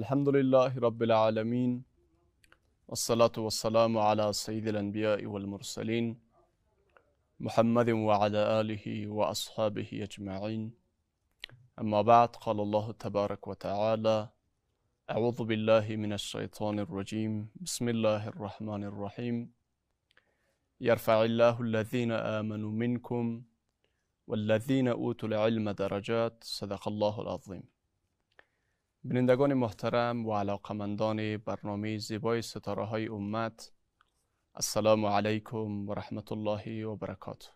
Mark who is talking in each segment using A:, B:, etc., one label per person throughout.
A: الحمد لله رب العالمين والصلاة والسلام على سيد الأنبياء والمرسلين محمد وعلى آله وأصحابه أجمعين أما بعد قال الله تبارك وتعالى أعوذ بالله من الشيطان الرجيم بسم الله الرحمن الرحيم يرفع الله الذين آمنوا منكم والذين أوتوا العلم درجات صدق الله العظيم بینندگان محترم و علاقمندان برنامه زیبای ستاره های امت السلام علیکم و رحمت الله و برکاته.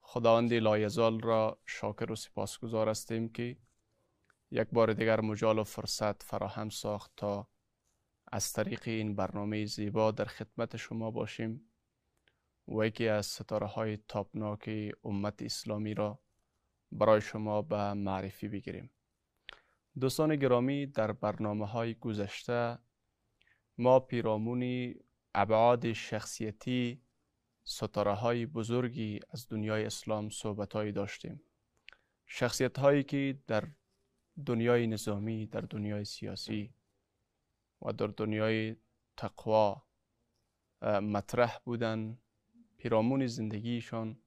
A: خداوند لایزال را شاکر و سپاسگزار هستیم که یک بار دیگر مجال و فرصت فراهم ساخت تا از طریق این برنامه زیبا در خدمت شما باشیم و یکی از ستاره های تاپناک امت اسلامی را برای شما به معرفی بگیریم. دوستان گرامی در برنامه های گذشته ما پیرامونی ابعاد شخصیتی ستاره های بزرگی از دنیای اسلام صحبت داشتیم. شخصیت هایی که در دنیای نظامی در دنیای سیاسی و در دنیای تقوا مطرح بودن. پیرامون زندگیشان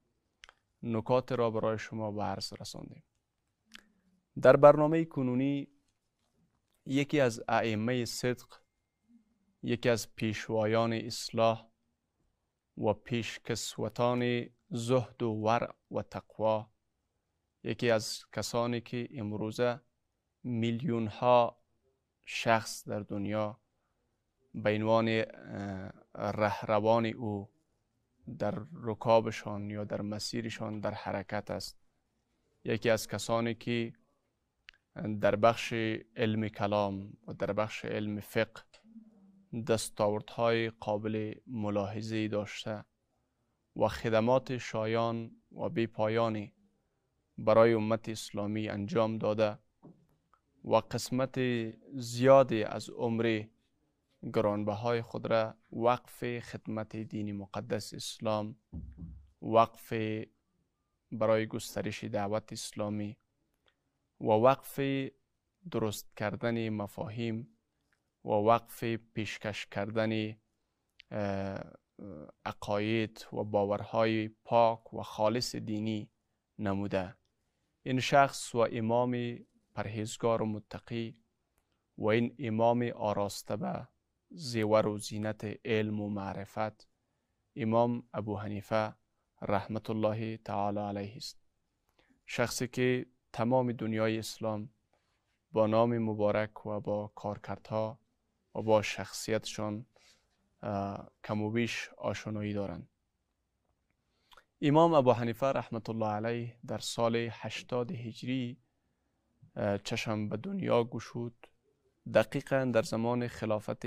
A: نکات را برای شما به عرض رساندیم. در برنامه کنونی یکی از ائمه صدق یکی از پیشوایان اصلاح و پیشکسوتان زهد و ورع و تقوا. یکی از کسانی که امروزه میلیون ها شخص در دنیا به عنوان رهروان او در رکابشان یا در مسیرشان در حرکت است. یکی از کسانی که در بخش علم کلام و در بخش علم فقه دستاوردهای قابل ملاحظه داشته و خدمات شایان و بی پایانی برای امت اسلامی انجام داده و قسمت زیادی از عمر گرانبهای خود را وقف خدمت دین مقدس اسلام وقف برای گسترش دعوت اسلامی و وقف درست کردن مفاهیم و وقف پیشکش کردن عقاید و باورهای پاک و خالص دینی نموده. این شخص و امام پرهیزگار و متقی و این امام آراسته به زیور و زینت علم و معرفت امام ابو حنیفه رحمت الله تعالی علیه است. شخصی که تمام دنیای اسلام با نام مبارک و با کارکردها و با شخصیتشان کم و بیش آشنایی دارند. امام ابو حنیفه رحمت الله علیه در سال 80 هجری چشم به دنیا گشود. دقیقا در زمان خلافت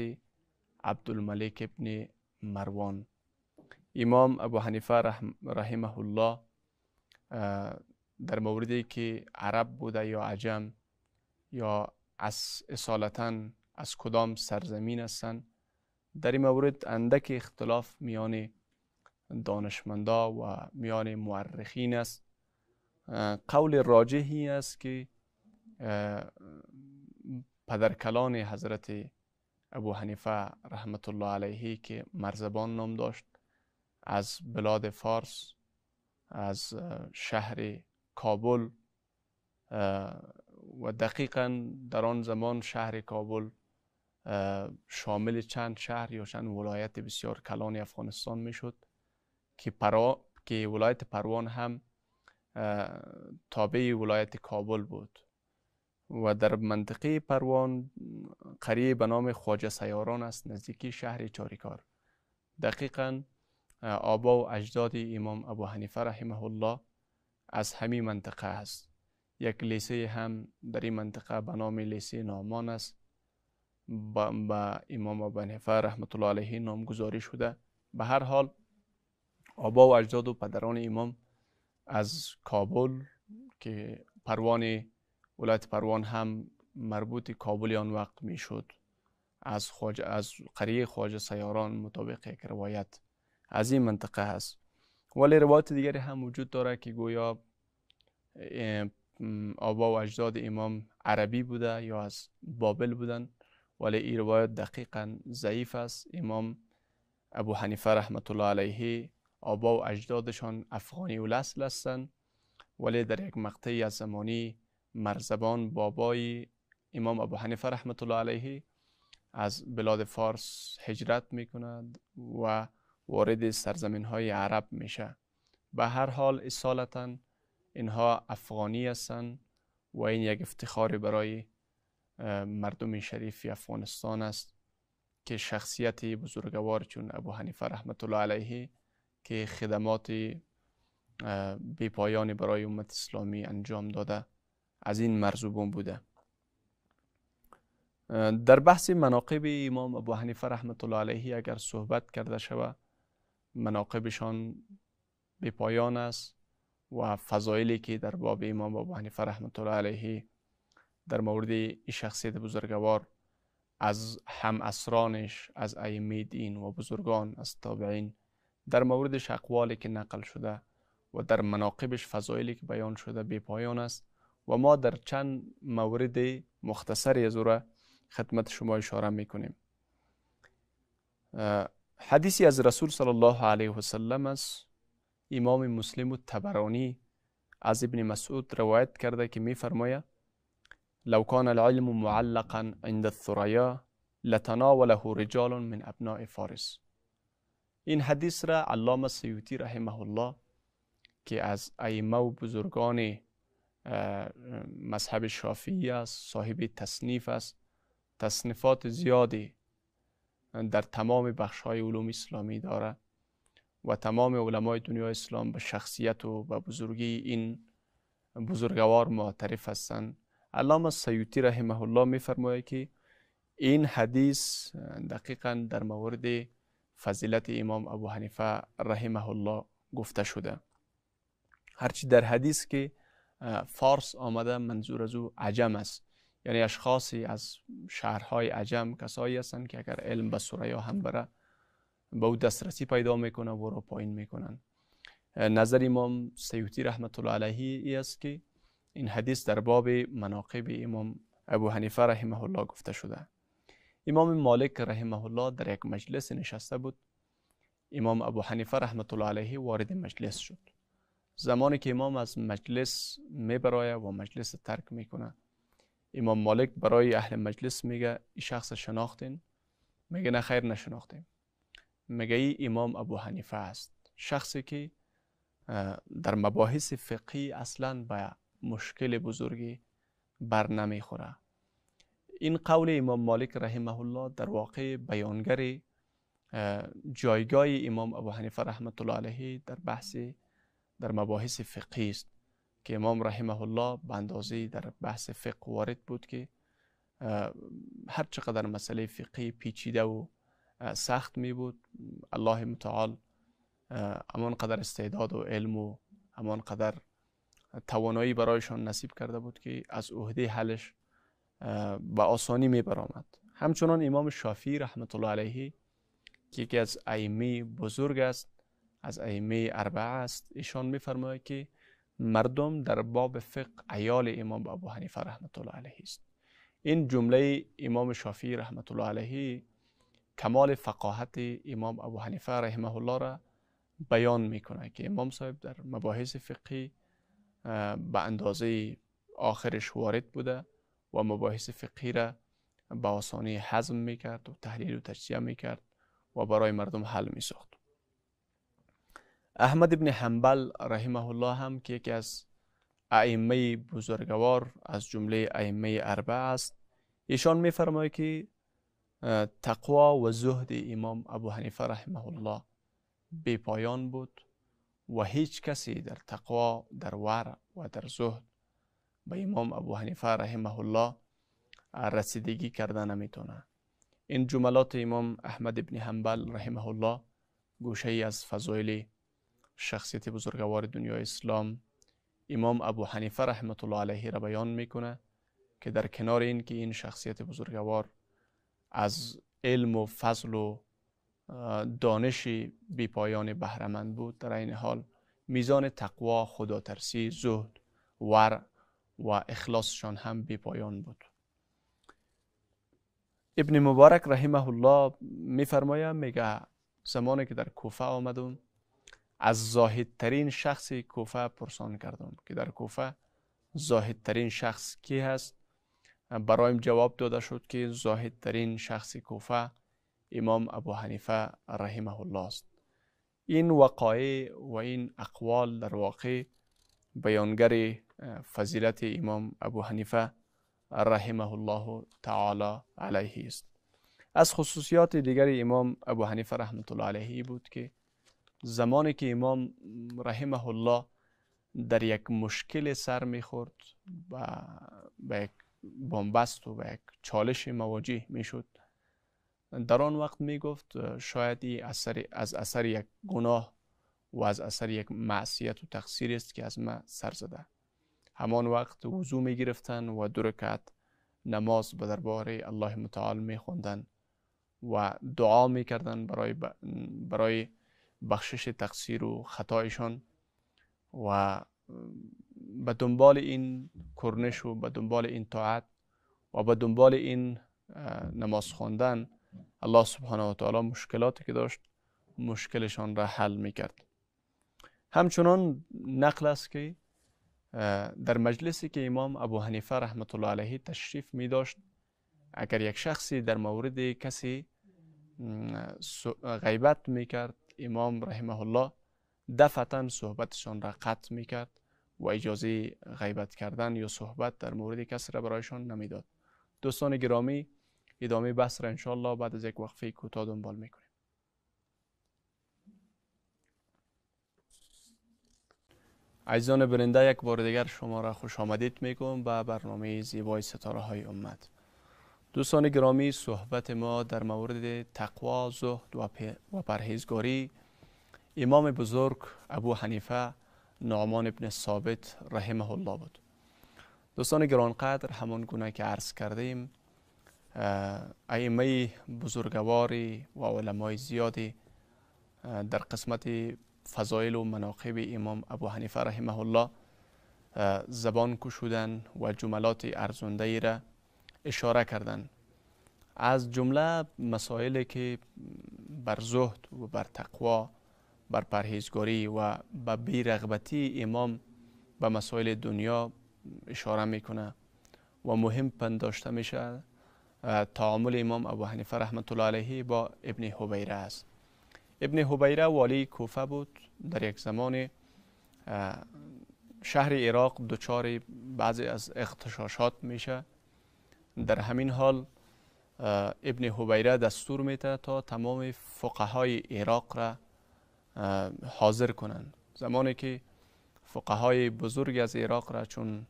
A: عبدالملک ابن مروان. امام ابو حنیفه رحمه الله در موردی که عرب بوده یا عجم یا از اصالتا از کدام سرزمین هستند در این مورد اندک اختلاف میان دانشمندا و میان مورخین است. قول راجحی است که پدرکلان حضرت ابو حنیفه رحمت الله علیه که مرزبان نام داشت از بلاد فارس از شهر کابل و دقیقا در آن زمان شهر کابل شامل چند شهر یا چند ولایت بسیار کلان افغانستان می‌شد که, پرا... که ولایت پروان هم تابع ولایت کابل بود. و در منطقه پروان قریه به نام خواجه سیاران است نزدیکی شهر چاریکار. دقیقا آبا و اجداد امام ابو حنیفه رحمه الله از همین منطقه است. یک لیسه هم در این منطقه به نام لیسه نامان است. با, امام ابو رحمت الله علیه نامگذاری شده. به هر حال آبا و اجداد و پدران امام از کابل که پروان ولایت پروان هم مربوط کابل آن وقت می‌شد. از خواجه از قریه خواجه سیاران مطابق یک روایت از این منطقه هست ولی روایت دیگری هم وجود داره که گویا آبا و اجداد امام عربی بوده یا از بابل بودن. ولی این روایت دقیقا ضعیف است. امام ابو حنیفه رحمت الله علیه آبا و اجدادشان افغانی و لسل هستند. ولی در یک مقطعی از زمانی مرزبان بابای امام ابو حنیفه رحمت الله علیه از بلاد فارس هجرت می کند و وارد سرزمین های عرب میشه. به هر حال اصالتا اینها افغانی هستند و این یک افتخاری برای مردم شریف افغانستان است که شخصیت بزرگوار چون ابو حنیفه رحمت الله علیه که خدمات پایانی برای امت اسلامی انجام داده. از این مرزوبون بوده. در بحث مناقب امام ابو حنیفه رحمت الله علیه اگر صحبت کرده شود مناقبشان پایان است و فضایلی که در باب امام ابو حنیفه رحمت الله علیه در مورد این شخصیت بزرگوار از هم اسرانش از ائمه دین و بزرگان از تابعین در موردش اقوالی که نقل شده و در مناقبش فضایلی که بیان شده بی پایان است و ما در چند مورد مختصری از او خدمت شما اشاره می‌کنیم. حدیثی از رسول صلی الله علیه و سلم است. امام مسلم و تبرانی از ابن مسعود روایت کرده که میفرماید لو كان العلم معلقا عند الثريا لتناوله رجال من ابناء فارس. این حدیث را علامه سیوتی رحمه الله که از ائمه و بزرگان مذهب شافعی است صاحب تصنیف است تصنیفات زیادی در تمام بخش های علوم اسلامی داره و تمام علمای دنیا اسلام به شخصیت و به بزرگی این بزرگوار معترف هستند. علامه سیوتی رحمه الله میفرماید که این حدیث دقیقا در مورد فضیلت امام ابو حنیفه رحمه الله گفته شده. هرچی در حدیث که فارس آمده منظور از او عجم است. یعنی اشخاصی از شهرهای عجم کسایی هستند که اگر علم به سوریا هم بره به او دسترسی پیدا می‌کنه و را پایین می‌کنن. نظر امام سیوتی رحمت الله علیه ای است که این حدیث در باب مناقب امام ابو حنیفه رحمه الله گفته شده. امام مالک رحمه الله در یک مجلس نشسته بود. امام ابو حنیفه رحمت الله علیه وارد مجلس شد. زمانی که امام از مجلس میبرایه و مجلس ترک می‌کنه امام مالک برای اهل مجلس میگه این شخص شناختین؟ میگه نه خیر نشناختیم؟ میگه ای امام ابو حنیفه است؟ شخصی که در مباحث فقهی اصلا به مشکل بزرگی بر نمی‌خوره. این قول امام مالک رحمه الله در واقع بیانگر جایگاه امام ابو حنیفه رحمت الله علیه در بحث در مباحث فقهی است. که امام رحمه الله به در بحث فقه وارد بود که هر چقدر مسئله فقهی پیچیده و سخت می بود الله متعال امان قدر استعداد و علم و امان قدر توانایی برایشان نصیب کرده بود که از عهده حلش با آسانی می برآمد. همچنان امام شافعی رحمت الله علیه که یکی از ائمه بزرگ است از ائمه اربعه است. ایشان میفرماید که مردم در باب فقه ایال امام ابو حنیفه رحمت الله علیه است. این جمله امام شافعی رحمت الله علیه کمال فقاهت امام ابو حنیفه رحمه الله را بیان می‌کنه که امام صاحب در مباحث فقهی به اندازه آخرش وارد بوده و مباحث فقهی را به آسانی حزم می‌کرد و تحلیل و تجزیه می‌کرد و برای مردم حل میساخت. احمد ابن حنبل رحمه الله هم که یکی از ائمه بزرگوار از جمله ائمه اربعه است ایشان میفرماید که تقوا و زهد امام ابو حنیفه رحمه الله بی پایان بود و هیچ کسی در تقوا در ور و در زهد به امام ابو حنیفه رحمه الله رسیدگی کرده نمی‌تونه. این جملات امام احمد ابن حنبل رحمه الله گوشه ای از فضایل شخصیت بزرگوار دنیای اسلام امام ابو حنیفه رحمت الله علیه را بیان می‌کنه که در کنار این که این شخصیت بزرگوار از علم و فضل و دانش بی پایان بهرمند بود در این حال میزان تقوا خدا ترسی زهد ور و اخلاصشان هم بی پایان بود. ابن مبارک رحمه الله میفرماید میگه زمانی که در کوفه آمدم از زاهدترین شخص کوفه پرسان کردم که در کوفه زاهدترین شخص کی هست. برایم جواب داده شد که زاهدترین شخص کوفه امام ابو حنیفه رحمه الله است. این وقایع و این اقوال در واقع بیانگر فضیلت امام ابو حنیفه رحمه الله تعالی علیه است. از خصوصیات دیگر امام ابو حنیفه رحمت الله علیه بود که زمانی که امام رحمه الله در یک مشکل سر می‌خورد و به یک بنبست و به یک چالش مواجه می‌شد در آن وقت می گفت شاید اثر از اثر یک گناه و از اثر یک معصیت و تقصیر است که از ما سر زده. همان وقت وضو می گرفتن و دو نماز به دربار الله متعال می خوندن و دعا می کردن برای, برای بخشش تقصیر و خطایشان و به دنبال این کرنش و به دنبال این طاعت و به دنبال این نماز خواندن الله سبحانه و تعالی مشکلاتی که داشت مشکلشان را حل می‌کرد. همچنان نقل است که در مجلسی که امام ابو حنیفه رحمت الله علیه تشریف می داشت اگر یک شخصی در مورد کسی غیبت می کرد امام رحمه الله دفتا صحبتشان را قطع می کرد و اجازه غیبت کردن یا صحبت در مورد کسی را برایشان نمی‌داد. دوستان گرامی ادامه بحث را انشاءالله بعد از یک وقفه کوتاه دنبال می‌کنیم. عزیزان برنده یک بار دیگر شما را خوش آمدید میگم به برنامه زیبای ستاره های امت. دوستان گرامی صحبت ما در مورد تقوا زهد و پرهیزگاری. امام بزرگ ابو حنیفه نعمان ابن ثابت رحمه الله بود. دوستان گرانقدر همان گونه که عرض کردیم ائمه بزرگواری و علمای زیادی در قسمت فضایل و مناقب امام ابو حنیفه رحمه الله زبان کشودن و جملات ارزنده ای را اشاره کردند از جمله مسائلی که بر زهد و بر تقوا بر پرهیزگاری و به بیرغبتی امام به مسائل دنیا اشاره می‌کنه و مهم پنداشته میشه تعامل امام ابو حنیفه رحمت الله علیه با ابن حبیره است. ابن حبیره والی کوفه بود در یک زمان شهر عراق دچار بعضی از اختشاشات میشه. در همین حال ابن حبیره دستور میده تا تمام فقهای عراق را حاضر کنند. زمانی که فقهای بزرگ از عراق را چون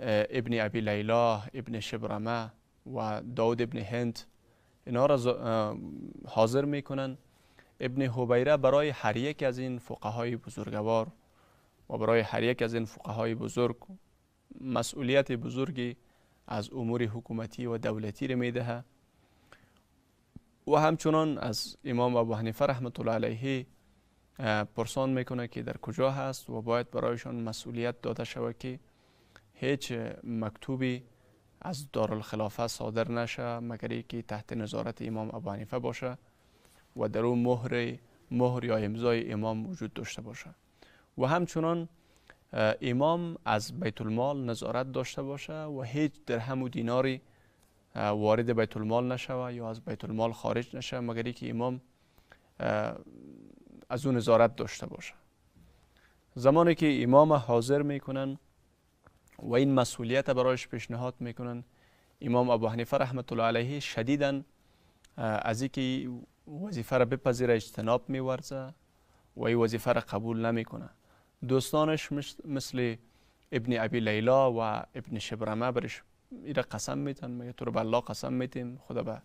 A: ابن ابی لیلا ابن شبرمه و داود ابن هند اینا را حاضر می‌کنن ابن حبیره برای هر یک از این فقهای بزرگوار و برای هر یک از این فقهای بزرگ مسئولیت بزرگی از امور حکومتی و دولتی را می‌دهه و همچنان از امام ابو حنیفه رحمت الله علیه پرسان می‌کنه که در کجا هست و باید برایشان مسئولیت داده شود که هیچ مکتوبی از دارالخلافه صادر نشه مگر که تحت نظارت امام ابو حنیفه باشه و در اون مهر مهر یا امضای امام وجود داشته باشه. و همچنان امام از بیت المال نظارت داشته باشه و هیچ درهم و دیناری وارد بیت المال نشوه یا از بیت المال خارج نشه مگر که امام از اون نظارت داشته باشه. زمانی که امام حاضر می‌کنن و این مسئولیت برایش پیشنهاد می‌کنن امام ابو حنیفه رحمت الله علیه شدیدا از اینکه وظیفه را بپذیره اجتناب میورزه و این وظیفه را قبول نمی‌کنه. دوستانش مثل ابن ابی لیلا و ابن شبرمه برش ایره قسم میتن. میگه تو رو به الله قسم میتیم؟ خدا به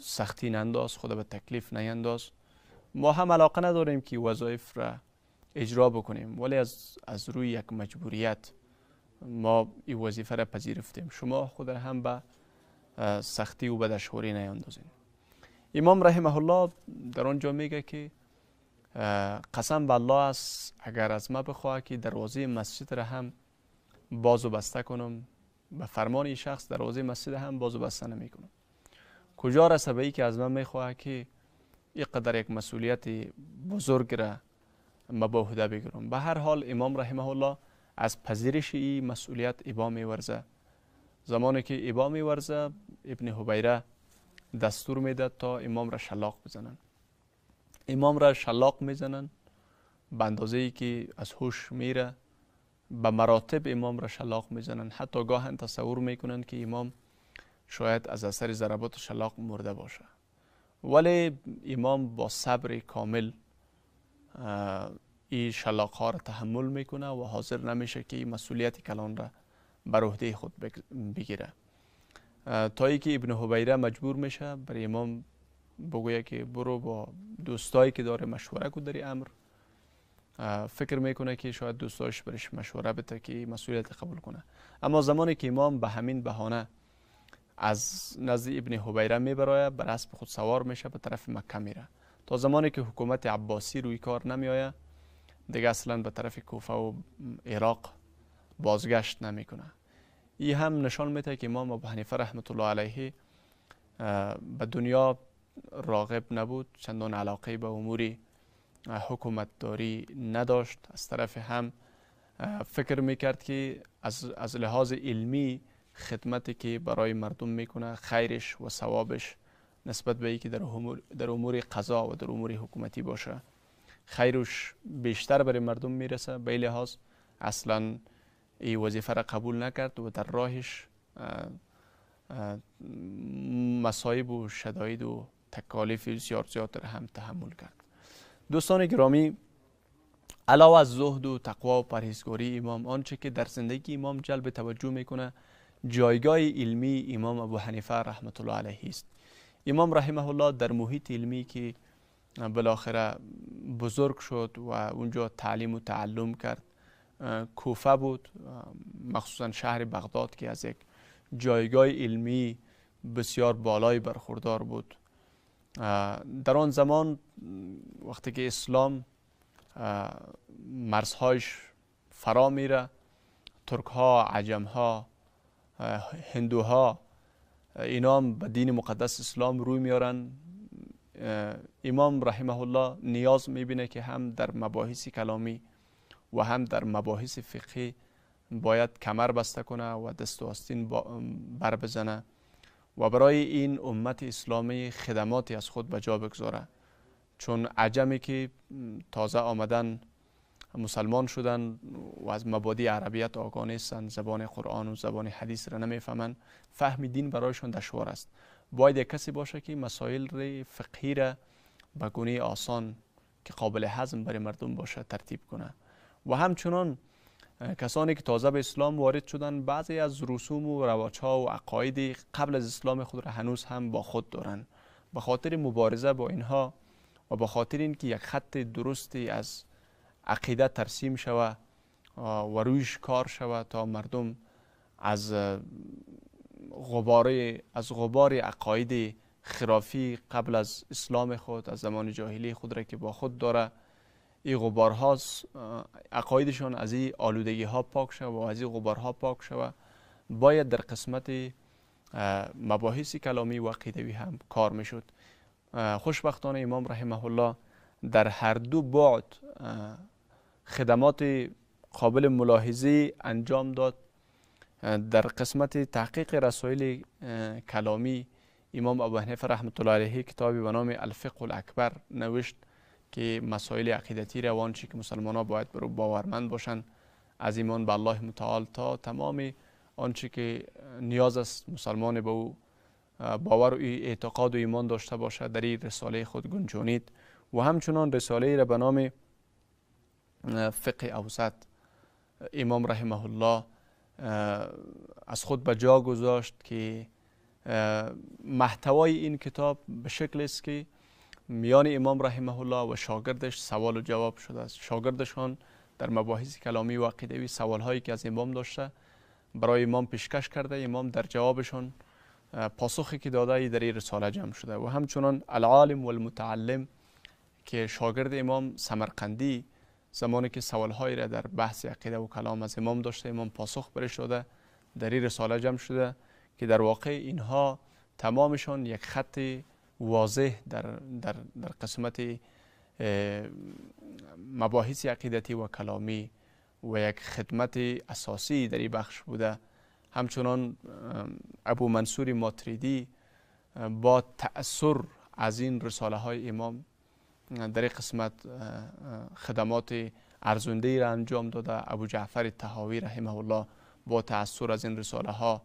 A: سختی ننداز خدا به تکلیف نینداز. ما هم علاقه نداریم که وظایف را اجرا بکنیم ولی از, از روی یک مجبوریت ما این وظیفه را پذیرفتیم. شما خود هم به سختی و به دشواری نیاندازین امام رحمه الله در آنجا میگه که قسم به الله است اگر از ما بخواه که دروازه مسجد را هم بازو بسته کنم به فرمان شخص در حوزه مسجد هم بازو بسته نمی کنم. کجا رسه که از من می‌خواه که قدر یک مسئولیت بزرگ را ما به عهده بگیرم. به هر حال امام رحمه الله از پذیرش این مسئولیت ابا میورزه زمانی که ابا میورزه ابن حبیره دستور میده تا امام را شلاق بزنن. امام را شلاق می‌زنن به اندازه ای که از هوش میره به مراتب امام را شلاق می‌زنن. حتی گاهن تصور می‌کنن که امام شاید از اثر ضربات شلاق مرده باشه. ولی امام با صبر کامل این شلاق ها را تحمل می‌کنه و حاضر نمیشه که این مسئولیت کلان را بر عهده خود بگیره. تا ای که ابن حبیره مجبور میشه برای امام بگویه که برو با دوستایی که داره مشوره کن در امر فکر می‌کنه که شاید دوستاش برش مشوره بده که مسئولیت قبول کنه. اما زمانی که امام به همین بهانه از نزد ابن حبیره میبرایه بر اسب خود سوار میشه به طرف مکه میره. تا زمانی که حکومت عباسی روی کار نمیآید دیگه اصلا به طرف کوفه و عراق بازگشت نمی‌کنه. این هم نشان میده که امام ابو حنیفه رحمت الله علیه به دنیا راغب نبود چندان علاقه به امور حکومت داری نداشت. از طرف هم فکر می‌کرد که از, از لحاظ علمی خدمتی که برای مردم می‌کنه خیرش و ثوابش نسبت به که در امور, در امور قضا و در امور حکومتی باشه. خیرش بیشتر برای مردم می‌رسه. به لحاظ اصلا این وظیفه را قبول نکرد و در راهش مصایب و شداید و تکالیف بسیار زیاد هم تحمل کرد. دوستان گرامی علاوه از زهد و تقوا و پرهیزگاری امام آنچه که در زندگی امام جلب توجه می‌کنه جایگاه علمی امام ابو حنیفه رحمت الله علیه است. امام رحمه الله در محیط علمی که بالاخره بزرگ شد و اونجا تعلیم و تعلم کرد کوفه بود مخصوصا شهر بغداد که از یک جایگاه علمی بسیار بالای برخوردار بود. در آن زمان وقتی که اسلام مرزهایش فرا میره ترک ها عجم ها هندوها اینا هم به دین مقدس اسلام روی میارن. امام رحمه الله نیاز می‌بینه که هم در مباحث کلامی و هم در مباحث فقهی باید کمر بسته کنه و دست و آستین بر بزنه. و برای این امت اسلامی خدماتی از خود به جا بگذاره. چون عجمی که تازه آمدن مسلمان شدن و از مبادی عربیت آگاه نیستن زبان قرآن و زبان حدیث را نمی‌فهمن فهم دین برایشان دشوار است. باید کسی باشه که مسائل فقهی را به گونه آسان که قابل هضم برای مردم باشه ترتیب کنه. و همچنان کسانی که تازه به اسلام وارد شدن بعضی از رسوم و رواج ها و عقاید قبل از اسلام خود را هنوز هم با خود دارن. به خاطر مبارزه با اینها و به خاطر اینکه یک خط درستی از عقیده ترسیم شود و رویش کار شود تا مردم از غبار از غبار عقاید خرافی قبل از اسلام خود از زمان جاهلی خود را که با خود داره این غبارها عقایدشان از این آلودگی ها پاک شود و از این غبارها پاک شود. باید در قسمت مباحث کلامی و عقیدوی هم کار می‌شد. خوشبختانه امام رحمه الله در هر دو بعد خدمات قابل ملاحظه انجام داد. در قسمت تحقیق رسائل کلامی امام ابو حنیفه رحمت الله علیه کتابی به نام الفقه الاکبر نوشت. که مسائل عقیدتی روان چی که مسلمان ها باید برو باورمند باشند از ایمان به الله متعال تا تمام آنچه که نیاز است مسلمان به او باور و اعتقاد و ایمان داشته باشد در این رساله خود گنجانید. و همچنان رساله را به نام فقه اوسط. امام رحمه الله از خود به جا گذاشت که محتوای این کتاب به شکل است که میان امام رحمه الله و شاگردش سوال و جواب شده است. شاگردشان در مباحث کلامی و عقیدوی سوال هایی که از امام داشته برای امام پیشکش کرده امام در جوابشان پاسخی که داده در این رساله جمع شده. و همچنان العالم و المتعلم که شاگرد امام سمرقندی زمانی که سوالهایی را در بحث عقیده و کلام از امام داشته امام پاسخ بره شده در این رساله جمع شده که در واقع اینها تمامشان یک خط واضح در, در, در قسمت مباحث عقیدتی و کلامی و یک خدمت اساسی در این بخش بوده. همچنان ابو منصور ماتریدی با تأثیر از این رساله های امام در این قسمت خدمات ارزنده را انجام داده. ابو جعفر تهاوی رحمه الله با تأثیر از این رساله ها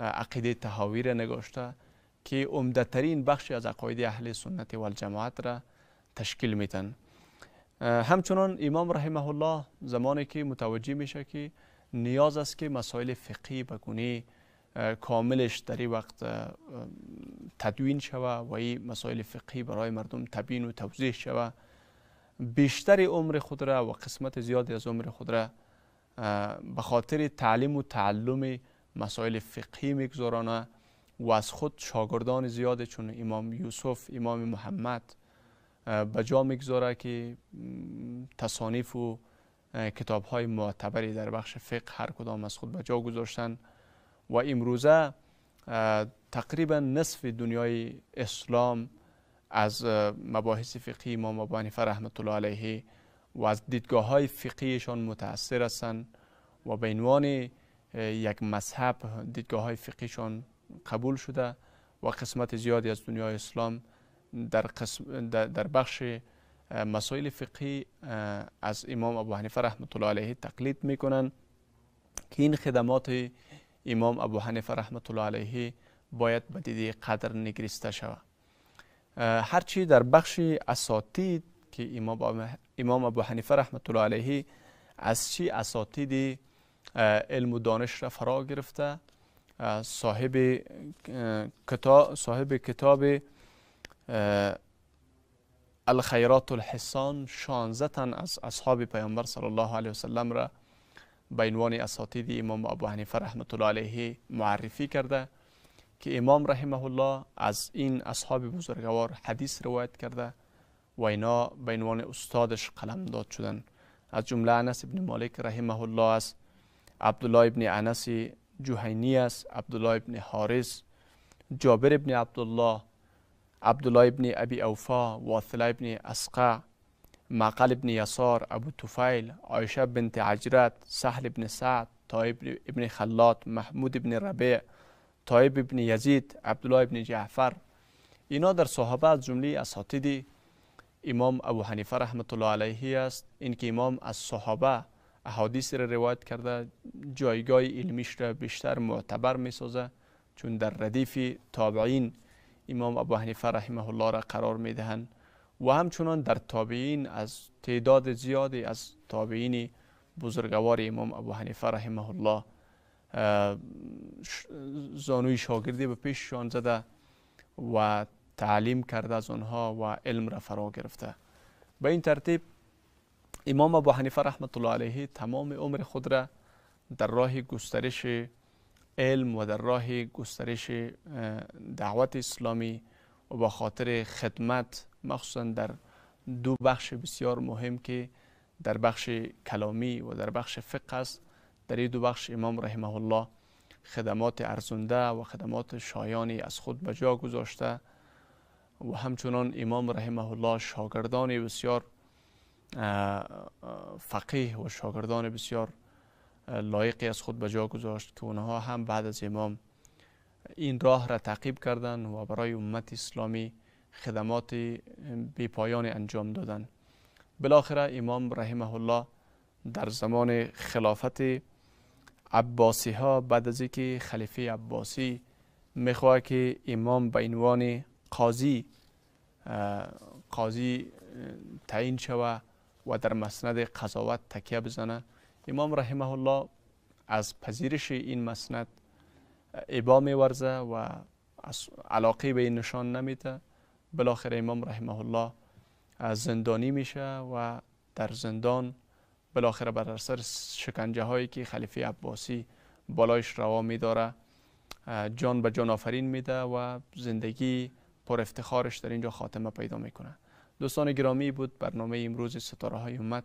A: عقیده تهاوی را نگاشته. که عمدترین بخشی از عقاید اهل سنت و الجماعت را تشکیل میتن همچنان امام رحمه الله زمانی که متوجه میشه که نیاز است که مسائل فقهی بگونه کاملش در این وقت تدوین شوه و این مسائل فقهی برای مردم تبیین و توضیح شوه. بیشتر عمر خود را و قسمت زیادی از عمر خود را به خاطر تعلیم و تعلم مسائل فقهی میگذارانه. و از خود شاگردان زیاد چون امام یوسف امام محمد به جا می‌گذاره که تصانیف و کتاب های معتبری در بخش فقه هر کدام از خود به جا گذاشتن و امروزه تقریبا نصف دنیای اسلام از مباحث فقهی امام ابو حنیفه رحمت الله علیه و از دیدگاه های فقهیشان متاثر هستند و به عنوان یک مذهب دیدگاه های فقهیشان قبول شده و قسمت زیادی از دنیای اسلام در, قسم در بخش مسائل فقهی از امام ابو حنیفه رحمت الله علیه تقلید می‌کنن که این خدمات امام ابو حنیفه رحمت الله علیه باید به دیده قدر نگریسته شود. هرچی در بخش اساتید که امام ابو حنیفه رحمت الله علیه از چی اساتید علم و دانش را فرا گرفته صاحب کتاب صاحب کتاب الخیرات الحسان 16 تن از اصحاب پیامبر صلی الله علیه وسلم را به عنوان اساتید امام ابو حنیفه رحمت الله علیه معرفی کرده که امام رحمه الله از این اصحاب بزرگوار حدیث روایت کرده و اینا به عنوان استادش قلم داد شدن. از جمله انس ابن مالک رحمه الله است عبدالله ابن انس جوهینی است عبدالله ابن حارس جابر ابن عبدالله عبدالله ابن ابی اوفا واثله ابن اسقع معقل ابن یسار ابو توفیل عایشه بنت عجرت سهل ابن سعد طایب ابن خلات محمود ابن ربیع طایب ابن یزید عبدالله ابن جعفر. اینا در صحابه از جمله اساتید امام ابو حنیفه رحمت الله علیه است. اینکه امام از صحابه احادیث را روایت کرده جایگاه علمیش را بیشتر معتبر می سازه چون در ردیف تابعین امام ابو حنیفه رحمه الله را قرار می دهند و همچنان در تابعین از تعداد زیادی از تابعین بزرگوار امام ابو حنیفه رحمه الله زانوی شاگردی به پیششان زده و تعلیم کرده از آنها و علم را فرا گرفته. به این ترتیب امام ابو حنیفه رحمت الله علیه تمام عمر خود را در راه گسترش علم و در راه گسترش دعوت اسلامی و با خاطر خدمت مخصوصا در دو بخش بسیار مهم که در بخش کلامی و در بخش فقه است در این دو بخش امام رحمه الله خدمات ارزنده و خدمات شایانی از خود به جا گذاشته و همچنان امام رحمه الله شاگردان بسیار فقیه و شاگردان بسیار لایقی از خود به جا گذاشت که اونها هم بعد از امام این راه را تعقیب کردند و برای امت اسلامی خدمات بی پایان انجام دادند. بالاخره امام رحمه الله در زمان خلافت عباسی ها بعد از اینکه خلیفه عباسی می‌خواه که امام به عنوان قاضی قاضی تعیین شوه و در مسند قضاوت تکیه بزنه. امام رحمه الله از پذیرش این مسند ابا میورزه و علاقه به این نشان نمیده. بالاخره امام رحمه الله زندانی میشه و در زندان بالاخره بر اثر شکنجه هایی که خلیفه عباسی بالایش روا میداره جان به جان آفرین میده و زندگی پر افتخارش در اینجا خاتمه پیدا می‌کنه. دوستان گرامی بود برنامه امروز ستاره های امت.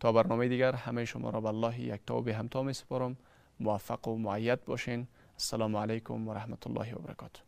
A: تا برنامه دیگر همه شما را به الله یکتا و به همتا می سپارم. موفق و معید باشین. السلام علیکم و رحمت الله و برکاته.